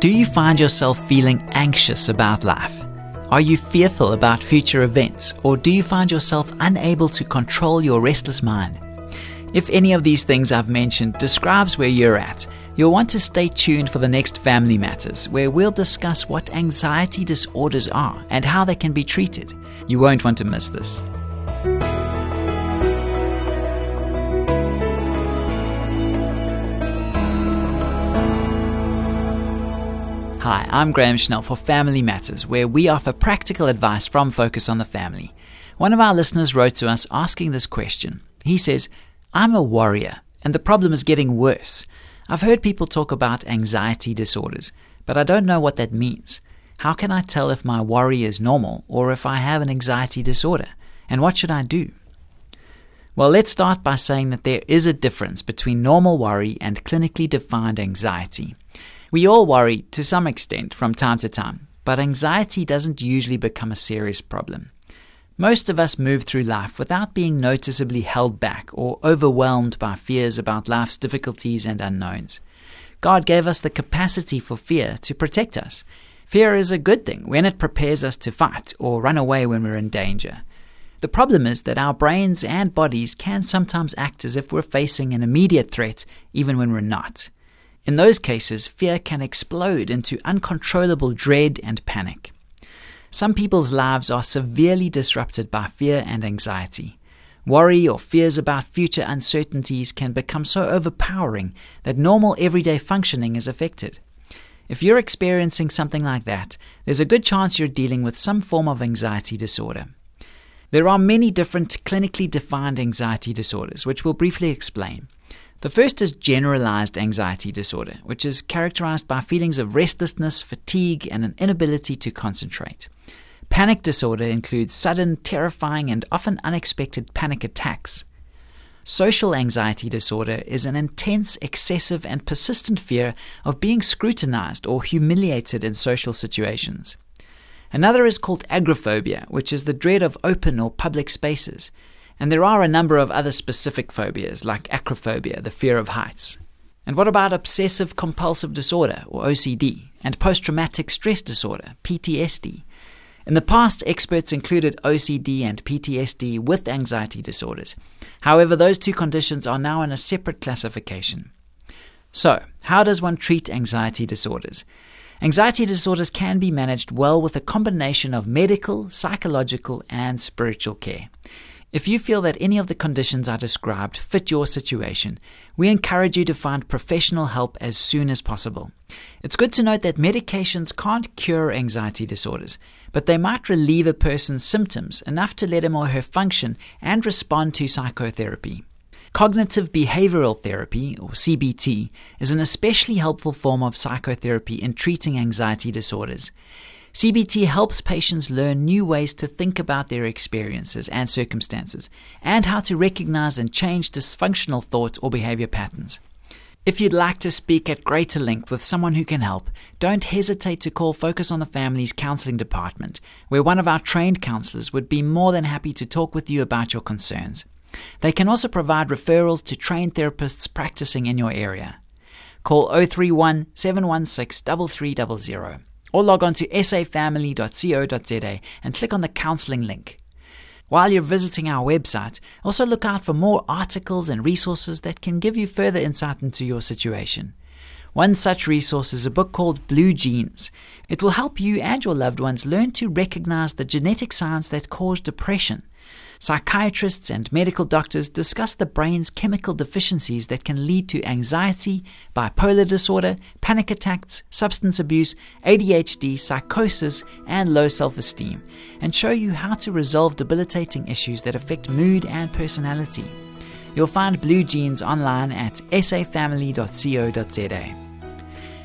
Do you find yourself feeling anxious about life? Are you fearful about future events, or do you find yourself unable to control your restless mind? If any of these things I've mentioned describes where you're at, you'll want to stay tuned for the next Family Matters, where we'll discuss what anxiety disorders are and how they can be treated. You won't want to miss this. Hi, I'm Graham Schnell for Family Matters, where we offer practical advice from Focus on the Family. One of our listeners wrote to us asking this question. He says, I'm a warrior, and the problem is getting worse. I've heard people talk about anxiety disorders, but I don't know what that means. How can I tell if my worry is normal or if I have an anxiety disorder? And what should I do? Well, let's start by saying that there is a difference between normal worry and clinically defined anxiety. We all worry to some extent from time to time, but anxiety doesn't usually become a serious problem. Most of us move through life without being noticeably held back or overwhelmed by fears about life's difficulties and unknowns. God gave us the capacity for fear to protect us. Fear is a good thing when it prepares us to fight or run away when we're in danger. The problem is that our brains and bodies can sometimes act as if we're facing an immediate threat even when we're not. In those cases, fear can explode into uncontrollable dread and panic. Some people's lives are severely disrupted by fear and anxiety. Worry or fears about future uncertainties can become so overpowering that normal everyday functioning is affected. If you're experiencing something like that, there's a good chance you're dealing with some form of anxiety disorder. There are many different clinically defined anxiety disorders, which we'll briefly explain. The first is generalized anxiety disorder, which is characterized by feelings of restlessness, fatigue, and an inability to concentrate. Panic disorder includes sudden, terrifying, and often unexpected panic attacks. Social anxiety disorder is an intense, excessive, and persistent fear of being scrutinized or humiliated in social situations. Another is called agoraphobia, which is the dread of open or public spaces. And there are a number of other specific phobias, like acrophobia, the fear of heights. And what about obsessive compulsive disorder, or OCD, and post traumatic stress disorder, PTSD? In the past, experts included OCD and PTSD with anxiety disorders. However, those two conditions are now in a separate classification. So, how does one treat anxiety disorders? Anxiety disorders can be managed well with a combination of medical, psychological, and spiritual care. If you feel that any of the conditions I described fit your situation, we encourage you to find professional help as soon as possible. It's good to note that medications can't cure anxiety disorders, but they might relieve a person's symptoms enough to let him or her function and respond to psychotherapy. Cognitive behavioral therapy, or CBT, is an especially helpful form of psychotherapy in treating anxiety disorders. CBT helps patients learn new ways to think about their experiences and circumstances, and how to recognize and change dysfunctional thought or behavior patterns. If you'd like to speak at greater length with someone who can help, don't hesitate to call Focus on the Family's counseling department, where one of our trained counselors would be more than happy to talk with you about your concerns. They can also provide referrals to trained therapists practicing in your area. Call 031 716 3300 or log on to safamily.co.za and click on the counseling link. While you're visiting our website, also look out for more articles and resources that can give you further insight into your situation. One such resource is a book called Blue Genes. It will help you and your loved ones learn to recognize the genetic signs that cause depression Psychiatrists and medical doctors discuss the brain's chemical deficiencies that can lead to anxiety, bipolar disorder, panic attacks, substance abuse, ADHD, psychosis, and low self esteem, and show you how to resolve debilitating issues that affect mood and personality. You'll find Blue Genes online at safamily.co.za.